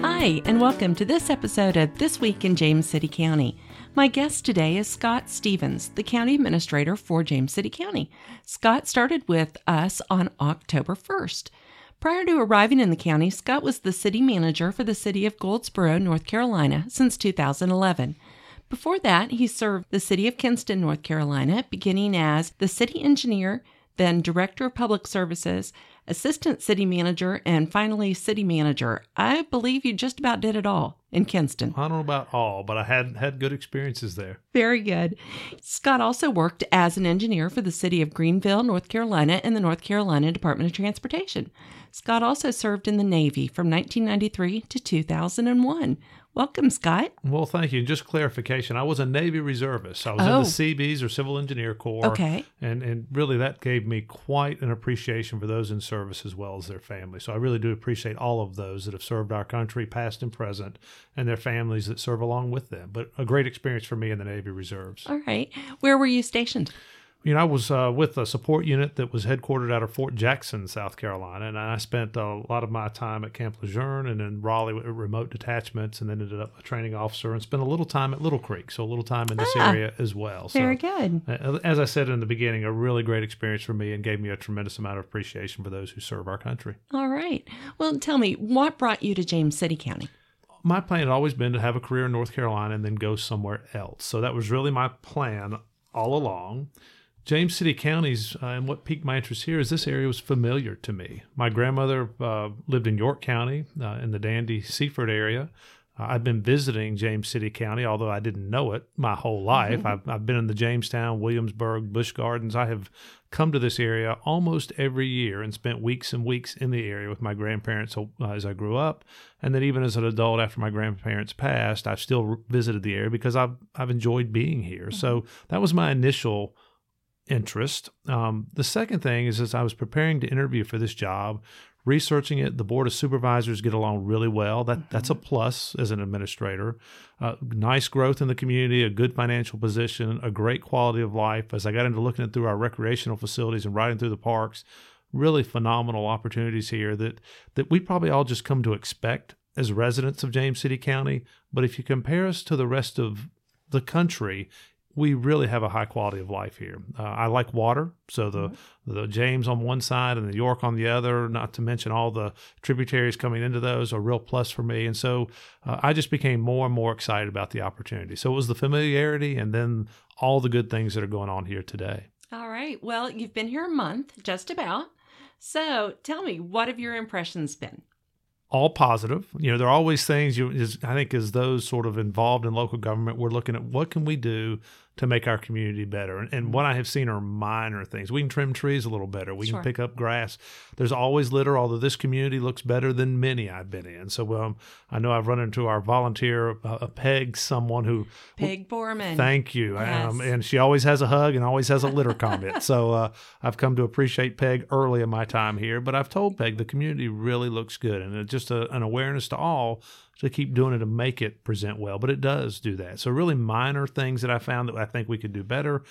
Hi, and welcome to this episode of This Week in James City County. My guest today is Scott Stevens, the county administrator for James City County. Scott started with us on October 1st. Prior to arriving in the county, Scott was the city manager for the city of Goldsboro, North Carolina since 2011. Before that, he served the city of Kinston, North Carolina, beginning as the city engineer, then director of public services, assistant city manager, and finally city manager. I believe you just about did it all in Kinston. I don't know about all, but I had had good experiences there. Very good. Scott also worked as an engineer for the city of Greenville, North Carolina, and the North Carolina Department of Transportation. Scott also served in the Navy from 1993 to 2001. Welcome, Scott. Well, thank you. Just clarification: I was a Navy reservist. I was Oh. in the oh. Seabees or Civil Engineer Corps. Okay. and and really that gave me quite an appreciation for those in service as well as their families. So I really do appreciate all of those that have served our country, past and present, and their families that serve along with them. But a great experience for me in the Navy Reserves. All right. Where were you stationed? You know, I was uh, with a support unit that was headquartered out of Fort Jackson, South Carolina, and I spent a lot of my time at Camp Lejeune and in Raleigh with remote detachments, and then ended up a training officer and spent a little time at Little Creek, so a little time in this Ah, area as well. So, Very good. as I said in the beginning, a really great experience for me and gave me a tremendous amount of appreciation for those who serve our country. All right. Well, tell me, what brought you to James City County? my plan had always been to have a career in North Carolina and then go somewhere else. So that was really my plan all along. James City County's uh, and what piqued my interest here is this area was familiar to me. My grandmother uh, lived in York County uh, in the Dandy Seaford area. Uh, I've been visiting James City County, although I didn't know it my whole life. I've, I've been in the Jamestown, Williamsburg, Busch Gardens. I have come to this area almost every year and spent weeks and weeks in the area with my grandparents uh, as I grew up. And then even as an adult, after my grandparents passed, I've still visited the area because I've I've enjoyed being here. So that was my initial interest. Um, the second thing is as I was preparing to interview for this job, researching it, the board of supervisors get along really well. That that's a plus as an administrator. Uh, nice growth in the community, a good financial position, a great quality of life. As I got into looking at through our recreational facilities and riding through the parks, really phenomenal opportunities here that that we probably all just come to expect as residents of James City County. But if you compare us to the rest of the country, we really have a high quality of life here. Uh, I like water, so the the James on one side and the York on the other. Not to mention all the tributaries coming into those, are a real plus for me. And so uh, I just became more and more excited about the opportunity. So it was the familiarity, and then all the good things that are going on here today. All right. Well, you've been here a month, just about. So tell me, what have your impressions been? All positive. You know, there are always things you is, I think as those sort of involved in local government, we're looking at what can we do to make our community better. And, and what I have seen are minor things. We can trim trees a little better. We Sure. can pick up grass. There's always litter, although this community looks better than many I've been in. So um, I know I've run into our volunteer, uh, a Peg, someone who Peg Borman. Thank you. Yes. Um, and she always has a hug and always has a litter comment. So uh, I've come to appreciate Peg early in my time here. But I've told Peg the community really looks good, and it's just a, an awareness to all to keep doing it to make it present well. But it does do that. So really minor things that I found that I think we could do better.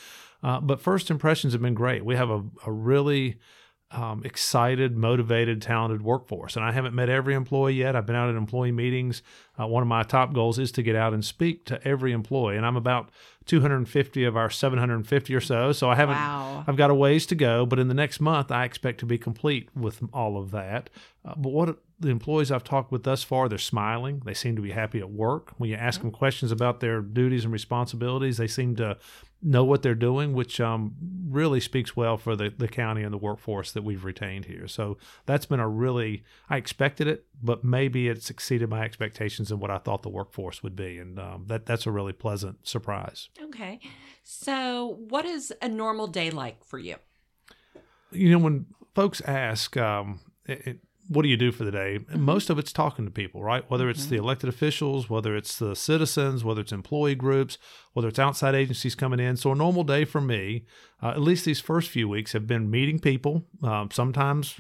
Uh, but first impressions have been great. We have a, a really um, excited, motivated, talented workforce. And I haven't met every employee yet. I've been out at employee meetings. Uh, one of my top goals is to get out and speak to every employee. And I'm about 250 of our 750 or so. So I haven't, Wow. I've got a ways to go. But in the next month, I expect to be complete with all of that. Uh, but what the employees I've talked with thus far, they're smiling. They seem to be happy at work. When you ask them questions about their duties and responsibilities, they seem to know what they're doing, which um, really speaks well for the, the county and the workforce that we've retained here. So that's been a really, I expected it, but maybe it's exceeded my expectations and what I thought the workforce would be. And um, that that's a really pleasant surprise. Okay. So, what is a normal day like for you? You know, when folks ask, um, it, it, what do you do for the day? Most of it's talking to people, right? Whether it's the elected officials, whether it's the citizens, whether it's employee groups, whether it's outside agencies coming in. So a normal day for me, uh, at least these first few weeks, have been meeting people. Um, sometimes,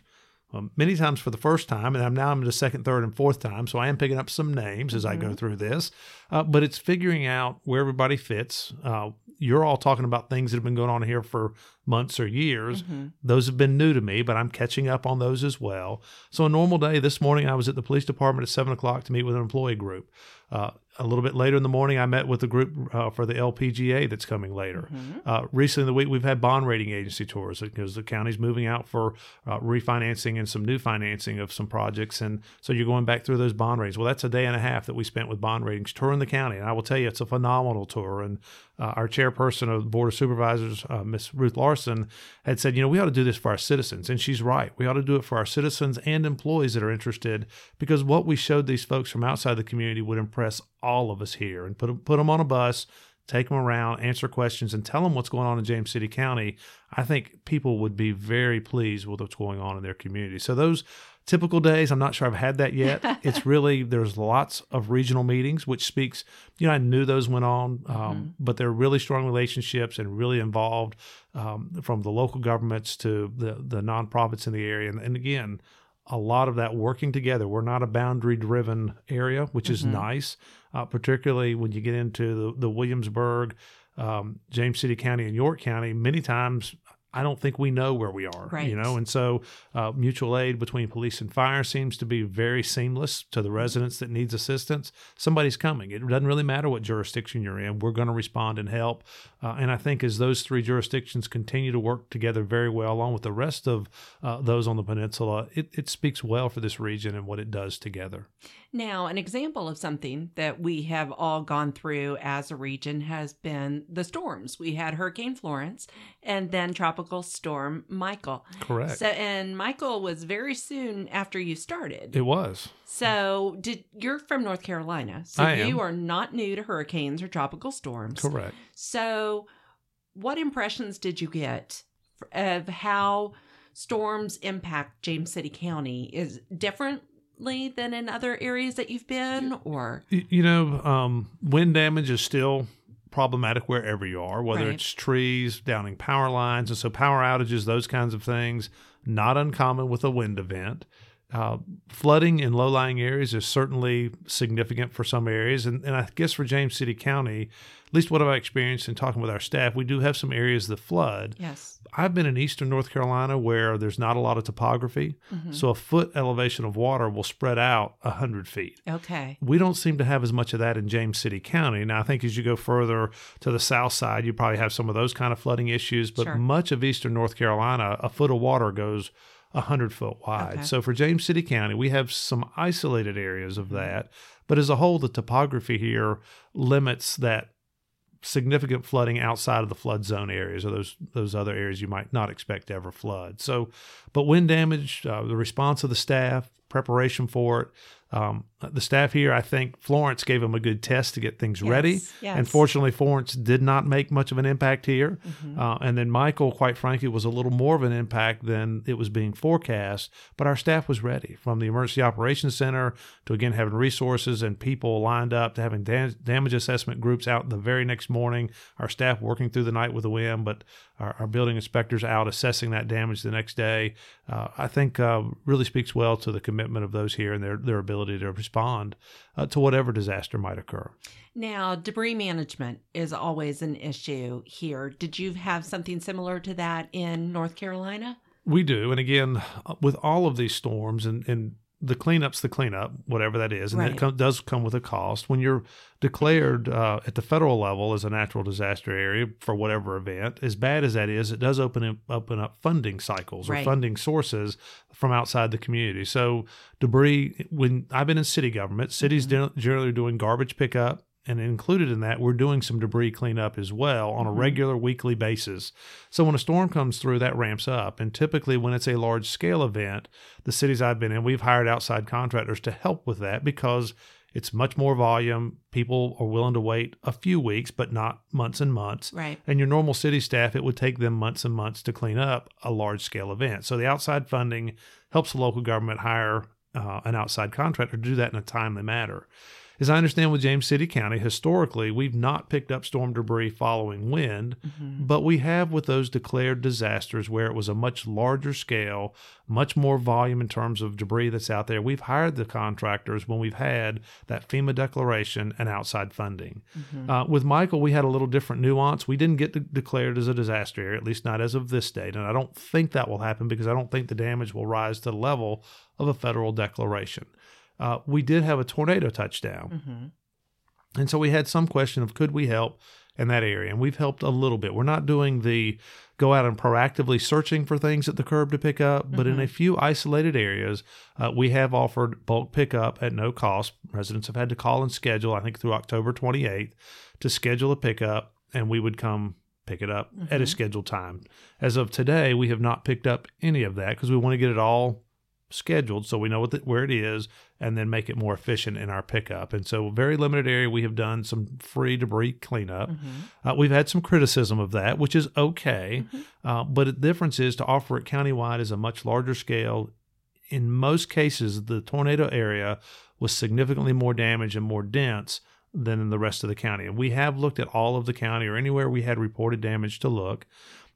um, many times for the first time, and I'm now I'm the second, third, and fourth time. So I am picking up some names as I go through this. Uh, but it's figuring out where everybody fits. Uh, you're all talking about things that have been going on here for months or years. Those have been new to me, but I'm catching up on those as well. So, a normal day this morning, I was at the police department at seven o'clock to meet with an employee group. Uh, a little bit later in the morning, I met with the group uh, for the LPGA that's coming later. Uh, recently in the week, we've had bond rating agency tours because the county's moving out for uh, refinancing and some new financing of some projects. And so you're going back through those bond ratings. Well, that's a day and a half that we spent with bond ratings touring the county. And I will tell you, it's a phenomenal tour. And uh, our chairperson of the Board of Supervisors, uh, Miss Ruth Larson, had said, you know, we ought to do this for our citizens. And she's right. We ought to do it for our citizens and employees that are interested because what we showed these folks from outside the community would impress all of us here and put put them on a bus, take them around, answer questions, and tell them what's going on in James City County. I think people would be very pleased with what's going on in their community. So those typical days, I'm not sure I've had that yet. it's really there's lots of regional meetings, which speaks. You know, I knew those went on, um, but they're really strong relationships and really involved um, from the local governments to the the nonprofits in the area. And, and again, a lot of that working together. We're not a boundary driven area, which is nice, uh, particularly when you get into the, the Williamsburg, um, James City County, and York County. Many times, I don't think we know where we are, Right. you know, and so uh, mutual aid between police and fire seems to be very seamless to the residents that needs assistance. Somebody's coming. It doesn't really matter what jurisdiction you're in. We're going to respond and help. Uh, and I think as those three jurisdictions continue to work together very well, along with the rest of uh, those on the peninsula, it, it speaks well for this region and what it does together. Now, an example of something that we have all gone through as a region has been the storms. We had Hurricane Florence and then Tropical Storm Michael. Correct. So, and Michael was very soon after you started. it was. So, did you're from North Carolina, so I am. you are not new to hurricanes or tropical storms. Correct. So, what impressions did you get of how storms impact James City County? Is differently than in other areas that you've been, or You know, um, wind damage is still problematic wherever you are, whether Right. it's trees, downing power lines, and so power outages, those kinds of things, not uncommon with a wind event. Uh, flooding in low lying areas is certainly significant for some areas. And, and I guess for James City County, at least what I've experienced in talking with our staff, we do have some areas that flood. yes, I've been in eastern North Carolina where there's not a lot of topography. So a foot elevation of water will spread out 100 feet okay, we don't seem to have as much of that in James City County. Now, I think as you go further to the south side, you probably have some of those kind of flooding issues, but Sure. much of eastern North Carolina, a foot of water goes 100 foot wide. Okay. So for James City County, we have some isolated areas Mm-hmm. of that, but as a whole, the topography here limits that significant flooding outside of the flood zone areas or those those other areas you might not expect to ever flood. So, but wind damage, uh, the response of the staff, preparation for it. Um, the staff here, I think Florence gave them a good test to get things ready. Yes, yes. And fortunately, Florence did not make much of an impact here. Mm-hmm. Uh, and then Michael, quite frankly, was a little more of an impact than it was being forecast. But our staff was ready from the Emergency Operations Center to again having resources and people lined up to having da- damage assessment groups out the very next morning. Our staff working through the night with the wind, but our, our building inspectors out assessing that damage the next day. Uh, I think uh, really speaks well to the commitment of those here and their their ability to respond uh, to whatever disaster might occur. Now, debris management is always an issue here. Did you have something similar to that in North Carolina? We do, and again, uh, with all of these storms, and and the cleanup's the cleanup, whatever that is, and Right. that com- does come with a cost. When you're declared uh, at the federal level as a natural disaster area for whatever event, as bad as that is, it does open up, open up funding cycles or Right. funding sources from outside the community. So debris. When I've been in city government, cities Mm-hmm. gen- generally are doing garbage pickup. And included in that, we're doing some debris cleanup as well on a Mm-hmm. regular weekly basis. So when a storm comes through, that ramps up. And typically, when it's a large scale event, the cities I've been in, we've hired outside contractors to help with that because it's much more volume. People are willing to wait a few weeks, but not months and months. Right. And your normal city staff, it would take them months and months to clean up a large scale event. So the outside funding helps the local government hire uh, an outside contractor to do that in a timely manner. As I understand with James City County, historically, we've not picked up storm debris following wind, Mm-hmm. but we have with those declared disasters where it was a much larger scale, much more volume in terms of debris that's out there. We've hired the contractors when we've had that FEMA declaration and outside funding. Mm-hmm. Uh, with Michael, we had a little different nuance. We didn't get de- declared as a disaster area, at least not as of this date. And I don't think that will happen because I don't think the damage will rise to the level of a federal declaration. Uh, we did have a tornado touchdown. Mm-hmm. And so we had some question of could we help in that area? And we've helped a little bit. We're not doing the go out and proactively searching for things at the curb to pick up, but in a few isolated areas, uh, we have offered bulk pickup at no cost. Residents have had to call and schedule, I think through October 28th, to schedule a pickup, and we would come pick it up at a scheduled time. As of today, we have not picked up any of that because we want to get it all scheduled so we know what the, where it is and then make it more efficient in our pickup. And so, very limited area, we have done some free debris cleanup. Uh, we've had some criticism of that, which is okay. Uh, but the difference is to offer it countywide is a much larger scale. In most cases, the tornado area was significantly more damaged and more dense than in the rest of the county. And we have looked at all of the county or anywhere we had reported damage to look.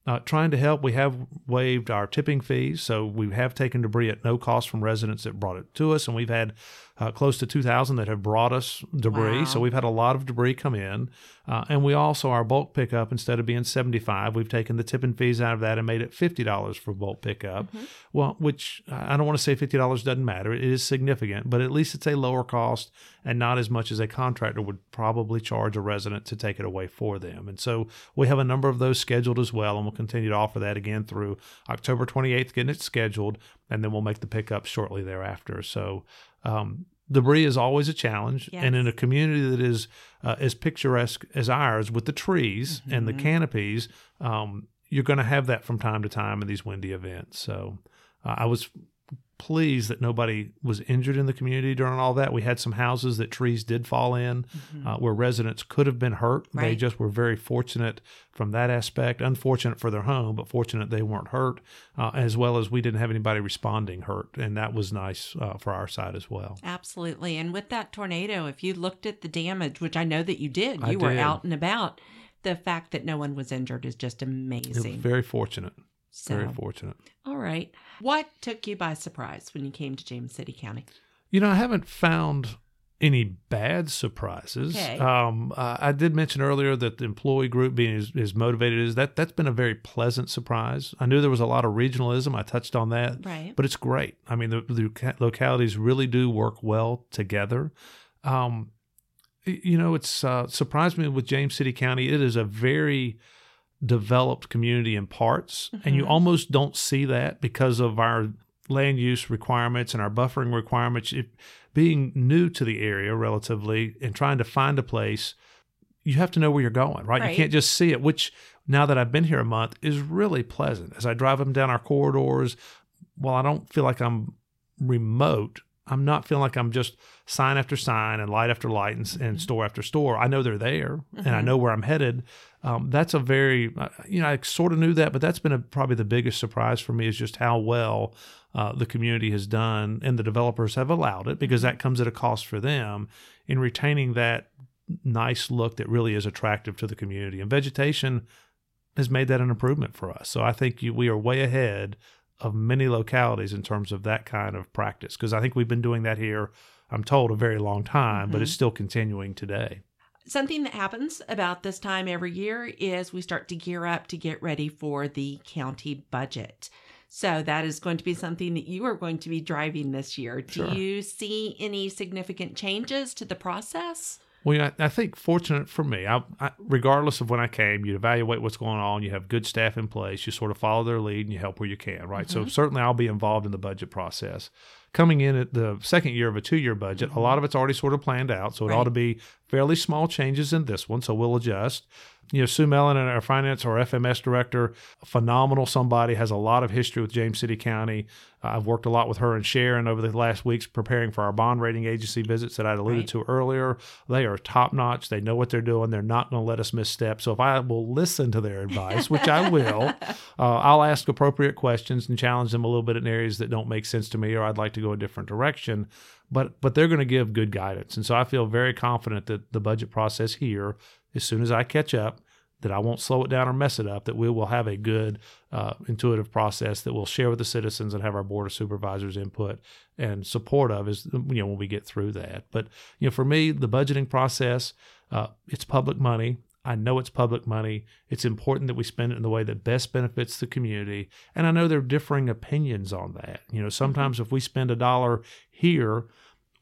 Uh, trying to help, we have waived our tipping fees. So we have taken debris at no cost from residents that brought it to us. And we've had uh, close to 2,000 that have brought us debris. Wow. So we've had a lot of debris come in. Uh, and we also, our bulk pickup, instead of being 75 we've taken the tipping fees out of that and made it $50 for bulk pickup. Well, which I don't want to say $50 doesn't matter. It is significant, but at least it's a lower cost and not as much as a contractor would probably charge a resident to take it away for them. And so we have a number of those scheduled as well, and we'll continue to offer that again through October 28th, getting it scheduled, and then we'll make the pickup shortly thereafter. So, um, debris is always a challenge, and in a community that is uh, as picturesque as ours with the trees and the canopies, um, you're going to have that from time to time in these windy events. So, uh, I was pleased that nobody was injured in the community during all that. We had some houses that trees did fall in uh, where residents could have been hurt. They just were very fortunate from that aspect. Unfortunate for their home, but fortunate they weren't hurt, uh, as well as we didn't have anybody responding hurt. And that was nice uh, for our side as well. Absolutely. And with that tornado, if you looked at the damage, which I know that you did, I you were did. out and about, the fact that no one was injured is just amazing. very fortunate. So, Very fortunate. all right. What took you by surprise when you came to James City County? You know, I haven't found any bad surprises. Okay. Um, uh, I did mention earlier that the employee group being as, as motivated as that, that's been a very pleasant surprise. I knew there was a lot of regionalism. I touched on that. Right. But it's great. I mean, the, the localities really do work well together. Um, you know, it's uh, surprised me with James City County. It is a very developed community in parts, and you Mhm. almost don't see that because of our land use requirements and our buffering requirements. If, being new to the area relatively and trying to find a place, you have to know where you're going, right? Right. You can't just see it, which now that I've been here a month is really pleasant. As I drive them down our corridors, while I don't feel like I'm remote, I'm not feeling like I'm just sign after sign and light after light and, and store after store. I know they're there and I Mhm. know where I'm headed. Um, that's a very, uh, you know, I sort of knew that, but that's been a, probably the biggest surprise for me is just how well uh, the community has done and the developers have allowed it because that comes at a cost for them in retaining that nice look that really is attractive to the community. And vegetation has made that an improvement for us. So I think you, we are way ahead of many localities in terms of that kind of practice because I think we've been doing that here, I'm told, a very long time, but Mhm. it's still continuing today. Something that happens about this time every year is we start to gear up to get ready for the county budget. So that is going to be something that you are going to be driving this year. Sure. Do you see any significant changes to the process? Well, I, I think fortunate for me, I, I, regardless of when I came, you evaluate what's going on. You have good staff in place. You sort of follow their lead and you help where you can, right? So mm-hmm. certainly I'll be involved in the budget process. Coming in at the second year of a two-year budget, a mm-hmm. lot of it's already sort of planned out. So it ought to be fairly small changes in this one. So we'll adjust. You know, Sue Mellen and our finance or FMS director, phenomenal somebody, has a lot of history with James City County. Uh, I've worked a lot with her and Sharon over the last weeks preparing for our bond rating agency visits that I alluded Right. to earlier. They are top notch. They know what they're doing. They're not going to let us misstep. So if I will listen to their advice, which I will, uh, I'll ask appropriate questions and challenge them a little bit in areas that don't make sense to me or I'd like to go a different direction. But but they're going to give good guidance, and so I feel very confident that the budget process here, as soon as I catch up, that I won't slow it down or mess it up. That we will have a good, uh, intuitive process that we'll share with the citizens and have our board of supervisors input and support of as you know when we get through that. But you know, for me, the budgeting process, uh, it's public money. I know it's public money. It's important that we spend it in the way that best benefits the community. And I know there are differing opinions on that. You know, sometimes if we spend a dollar here,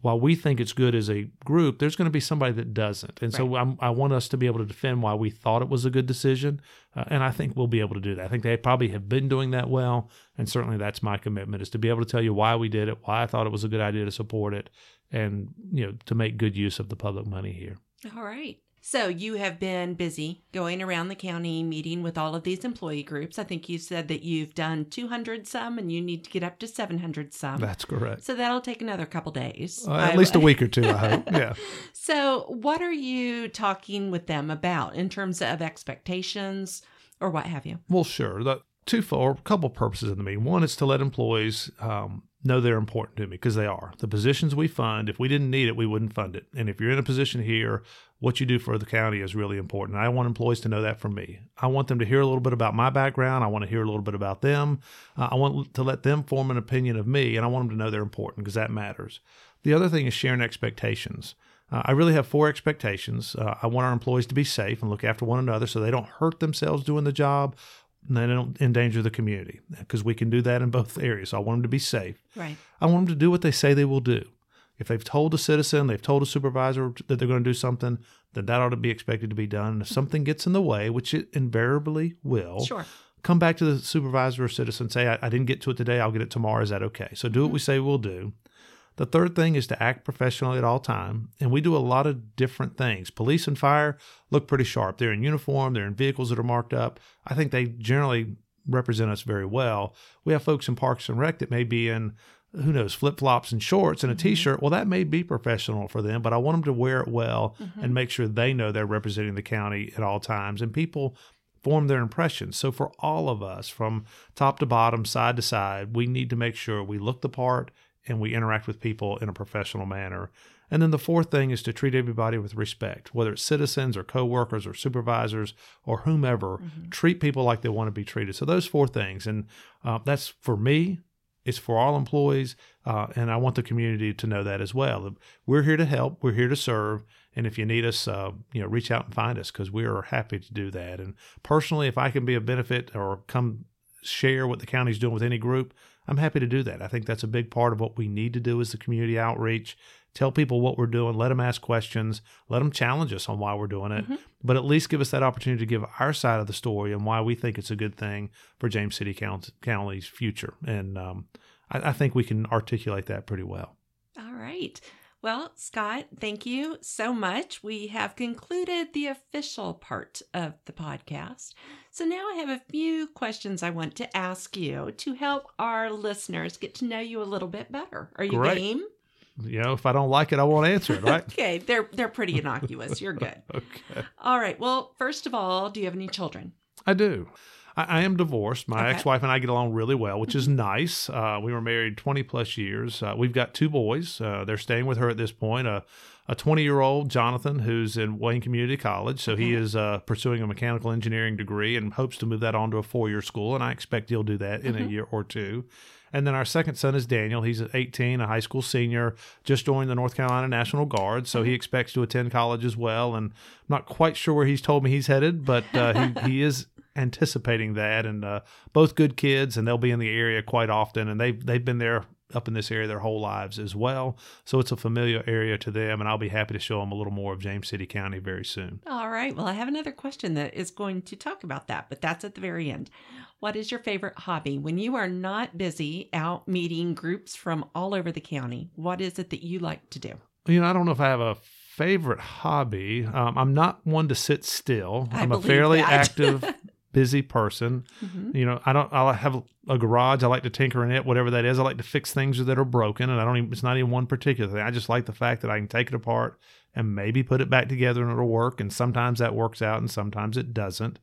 while we think it's good as a group, there's going to be somebody that doesn't. And so I'm, I want us to be able to defend why we thought it was a good decision. Uh, and I think we'll be able to do that. I think they probably have been doing that well. And certainly that's my commitment is to be able to tell you why we did it, why I thought it was a good idea to support it, and, you know, to make good use of the public money here. All right. So you have been busy going around the county meeting with all of these employee groups. I think you said that you've done 200 some and you need to get up to 700 some. That's correct. so that'll take another couple days. Uh, at I- least a week or two, I hope. Yeah. So, what are you talking with them about in terms of expectations or what have you? Well, sure. The two for a couple purposes in the meeting. One is to let employees um, know they're important to me because they are. The positions we fund, if we didn't need it, we wouldn't fund it. And if you're in a position here, what you do for the county is really important. I want employees to know that from me. I want them to hear a little bit about my background. I want to hear a little bit about them. Uh, I want to let them form an opinion of me, and I want them to know they're important because that matters. The other thing is sharing expectations. Uh, I really have four expectations. Uh, I want our employees to be safe and look after one another so they don't hurt themselves doing the job they don't endanger the community because we can do that in both areas. I want them to be safe. Right. I want them to do what they say they will do. If they've told a citizen, they've told a supervisor that they're going to do something, then that ought to be expected to be done. And if something gets in the way, which it invariably will, Sure. come back to the supervisor or citizen, say, I, I didn't get to it today, I'll get it tomorrow. Is that okay? So do what mm-hmm. we say we'll do. The third thing is to act professionally at all time, and we do a lot of different things. Police and fire look pretty sharp. They're in uniform, they're in vehicles that are marked up. I think they generally represent us very well. We have folks in Parks and Rec that may be in who knows, flip flops and shorts and a mm-hmm. t-shirt. Well, that may be professional for them, but I want them to wear it well mm-hmm. and make sure they know they're representing the county at all times. And people form their impressions. So for all of us, from top to bottom, side to side, we need to make sure we look the part and we interact with people in a professional manner. And then the fourth thing is to treat everybody with respect, whether it's citizens or coworkers or supervisors or whomever. Treat people like they want to be treated. So those four things, and uh, that's for me. It's for all employees, uh, and I want the community to know that as well. We're here to help. We're here to serve. And if you need us, uh, you know, reach out and find us because we are happy to do that. And personally, if I can be a benefit or come share what the county's doing with any group, I'm happy to do that. I think that's a big part of what we need to do is the community outreach. Tell people what we're doing, let them ask questions, let them challenge us on why we're doing it, but at least give us that opportunity to give our side of the story and why we think it's a good thing for James City Count- County's future. And um, I, I think we can articulate that pretty well. All right. Well, Scott, thank you so much. We have concluded the official part of the podcast. So now I have a few questions I want to ask you to help our listeners get to know you a little bit better. Are you Great. game? You know, if I don't like it, I won't answer it, right? Okay, they're they're pretty innocuous. You're good. okay. All right. Well, first of all, do you have any children? I do. I, I am divorced. My Okay. ex-wife and I get along really well, which is nice. Uh, we were married 20 plus years. Uh, we've got two boys. Uh, they're staying with her at this point. A 20 year old Jonathan who's in Wayne Community College. So he is uh, pursuing a mechanical engineering degree and hopes to move that on to a four year school. And I expect he'll do that in a year or two. And then our second son is Daniel. He's 18, a high school senior, just joined the North Carolina National Guard. So he expects to attend college as well. And I'm not quite sure where he's told me he's headed, but uh, he, he is anticipating that. And uh, both good kids, and they'll be in the area quite often. And they've, they've been there up in this area their whole lives as well. So it's a familiar area to them. And I'll be happy to show them a little more of James City County very soon. All right. Well, I have another question that is going to talk about that, but that's at the very end. What is your favorite hobby? When you are not busy out meeting groups from all over the county, what is it that you like to do? You know, I don't know if I have a favorite hobby, um, I'm not one to sit still. I I'm a fairly active, busy person. Mhm. You know, I don't. I have a garage. I like to tinker in it, whatever that is. I like to fix things that are broken, and I don't. Even, it's not even one particular thing. I just like the fact that I can take it apart and maybe put it back together and it'll work. And sometimes that works out, and sometimes it doesn't.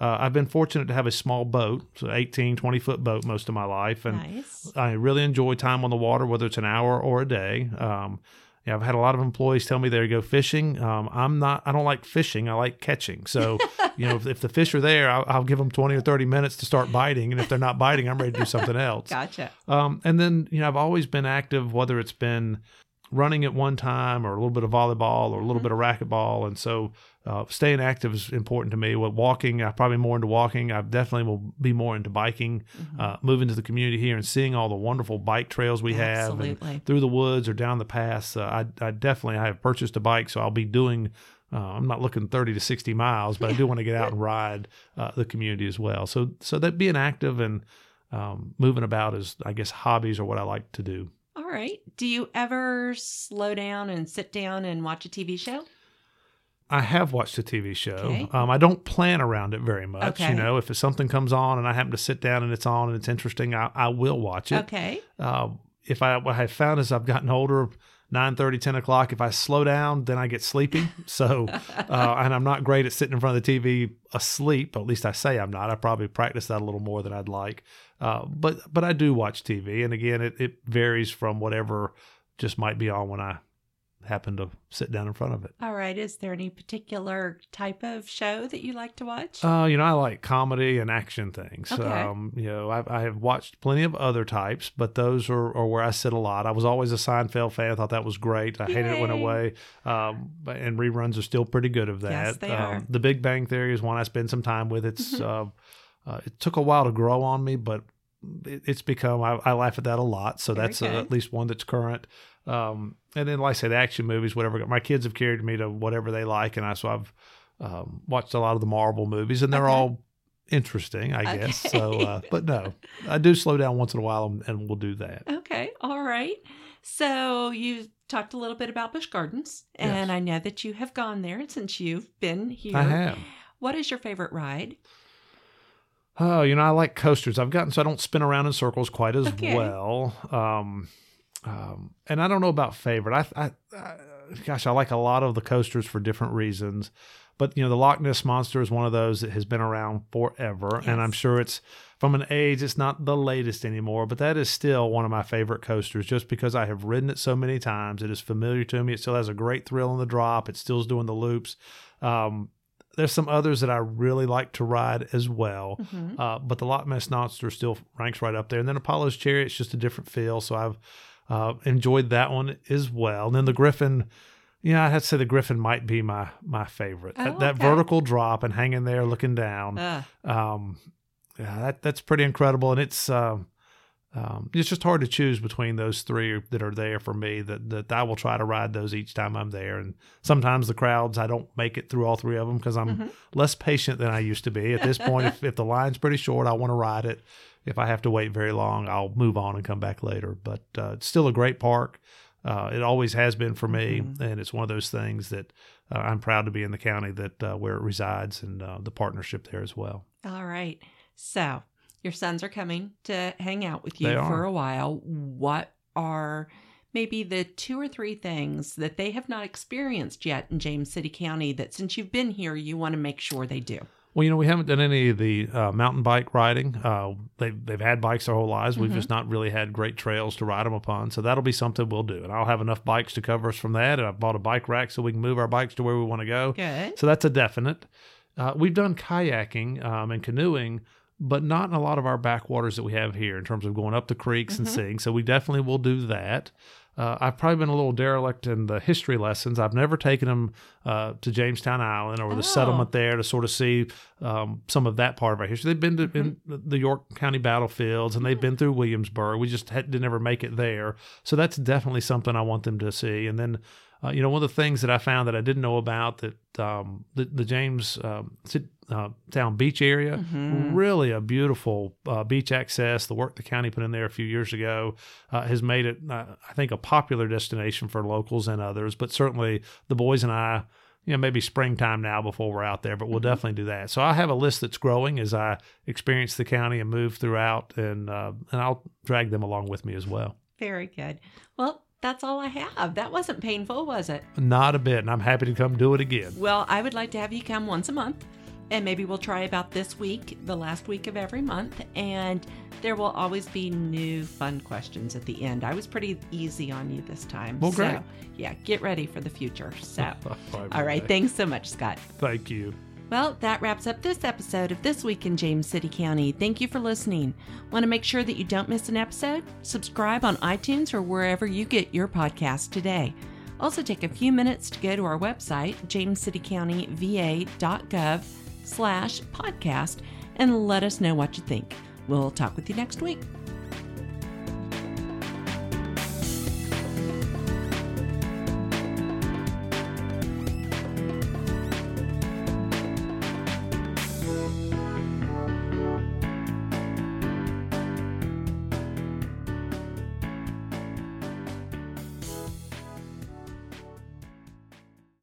Uh, I've been fortunate to have a small boat, so 18, 20 foot boat most of my life, and Nice. I really enjoy time on the water, whether it's an hour or a day. Um, yeah, I've had a lot of employees tell me they go fishing. Um, I'm not. I don't like fishing. I like catching. So, you know, if, if the fish are there, I'll, I'll give them 20 or 30 minutes to start biting, and if they're not biting, I'm ready to do something else. Gotcha. Um, and then you know, I've always been active, whether it's been running at one time or a little bit of volleyball or a little bit of racquetball, and so uh, staying active is important to me. With walking, I'm probably more into walking. I definitely will be more into biking. Uh, moving to the community here and seeing all the wonderful bike trails we have, and Absolutely. through the woods or down the pass. Uh, I, I definitely I have purchased a bike, so I'll be doing. Uh, I'm not looking 30 to 60 miles, but I do want to get out and ride uh, the community as well. So so that being active and um, moving about is, I guess, hobbies are what I like to do. All right. Do you ever slow down and sit down and watch a TV show? I have watched a TV show. Okay. Um, I don't plan around it very much. Okay. You know, if something comes on and I happen to sit down and it's on and it's interesting, I, I will watch it. Okay. Uh, if I what I've found as I've gotten older, 9 30, 10 o'clock, if I slow down, then I get sleepy. So, uh, and I'm not great at sitting in front of the TV asleep. At least I say I'm not. I probably practice that a little more than I'd like. Uh, but but I do watch TV, and again, it, it varies from whatever just might be on when I happen to sit down in front of it. All right. Is there any particular type of show that you like to watch? Uh, you know, I like comedy and action things. Okay. Um, you know, I, I have watched plenty of other types, but those are, are where I sit a lot. I was always a Seinfeld fan. I thought that was great. I hated it went away. Um, and reruns are still pretty good of that. Yes, they are. Um, the Big Bang Theory is one I spend some time with. It's uh, uh, it took a while to grow on me, but it's become I, I laugh at that a lot. So Very that's uh, good. at least one that's current. Um, and then, like I said, action movies, whatever. My kids have carried me to whatever they like, and I so I've um, watched a lot of the Marvel movies, and they're Okay. all interesting, I guess. So, uh, but no, I do slow down once in a while, and, and we'll do that. Okay. All right. So you talked a little bit about Busch Gardens, and Yes. I know that you have gone there since you've been here. I have. What is your favorite ride? Oh, you know, I like coasters. I've gotten so I don't spin around in circles quite as Okay. well. Um, um, and I don't know about favorite. I, I, I, gosh, I like a lot of the coasters for different reasons. But you know, the Loch Ness monster is one of those that has been around forever, and I'm sure it's from an age it's not the latest anymore. But that is still one of my favorite coasters, just because I have ridden it so many times. It is familiar to me. It still has a great thrill in the drop. It still's doing the loops. Um, there's some others that I really like to ride as well. Mhm. Uh, but the Loch Ness Monster still ranks right up there. And then Apollo's Chariot, Chariot's just a different feel. So I've uh, enjoyed that one as well. And then the Griffon, yeah, I'd have to say the Griffon might be my my favorite. Oh, that, that okay. vertical drop and hanging there looking down, Uh, um, yeah, that that's pretty incredible. And it's um, um, it's just hard to choose between those three that are there for me. That that I will try to ride those each time I'm there. And sometimes the crowds I don't make it through all three of them because I'm Mhm. less patient than I used to be. At this point, if, if the line's pretty short, I want to ride it. If I have to wait very long, I'll move on and come back later. But uh, it's still a great park. Uh, it always has been for me, Mhm. and it's one of those things that uh, I'm proud to be in the county that uh, where it resides and uh, the partnership there as well. all right. So your sons are coming to hang out with you for a while. What are maybe the two or three things that they have not experienced yet in James City County that since you've been here, you want to make sure they do? Well, you know, we haven't done any of the uh, mountain bike riding. Uh, they've they've had bikes their whole lives. We've Mhm. just not really had great trails to ride them upon. So that'll be something we'll do, and I'll have enough bikes to cover us from that. And I've bought a bike rack so we can move our bikes to where we want to go. Good. So that's a definite. Uh, we've done kayaking um, and canoeing, but not in a lot of our backwaters that we have here in terms of going up the creeks and Mhm. seeing. So we definitely will do that. Uh, I've probably been a little derelict in the history lessons. I've never taken them uh, to Jamestown Island or the Oh. settlement there to sort of see um, some of that part of our history. They've been to in the York County battlefields and they've been through Williamsburg. We just had, didn't ever make it there. So that's definitely something I want them to see. And then Uh, you know, one of the things that I found that I didn't know about that um, the, the James um, uh, Town Beach area, mm-hmm. really a beautiful uh, beach access. The work the county put in there a few years ago uh, has made it, uh, I think, a popular destination for locals and others. But certainly, the boys and I you know, maybe springtime now before we're out there, but we'll mm-hmm. definitely do that. So I have a list that's growing as I experience the county and move throughout, and uh, and I'll drag them along with me as well. Very good. Well, that's all I have. That wasn't painful, was it? Not a bit, and I'm happy to come do it again. Well, I would like to have you come once a month, and maybe we'll try about this week, the last week of every month, and there will always be new fun questions at the end. I was pretty easy on you this time. Well, great. So, yeah, get ready for the future. So, all right. Thanks so much, Scott. Thank you. Well, that wraps up this episode of This Week in James City County. Thank you for listening. Want to make sure that you don't miss an episode? Subscribe on iTunes or wherever you get your podcast today. Also, take a few minutes to go to our website, jamescitycountyva.gov slash podcast, and let us know what you think. We'll talk with you next week.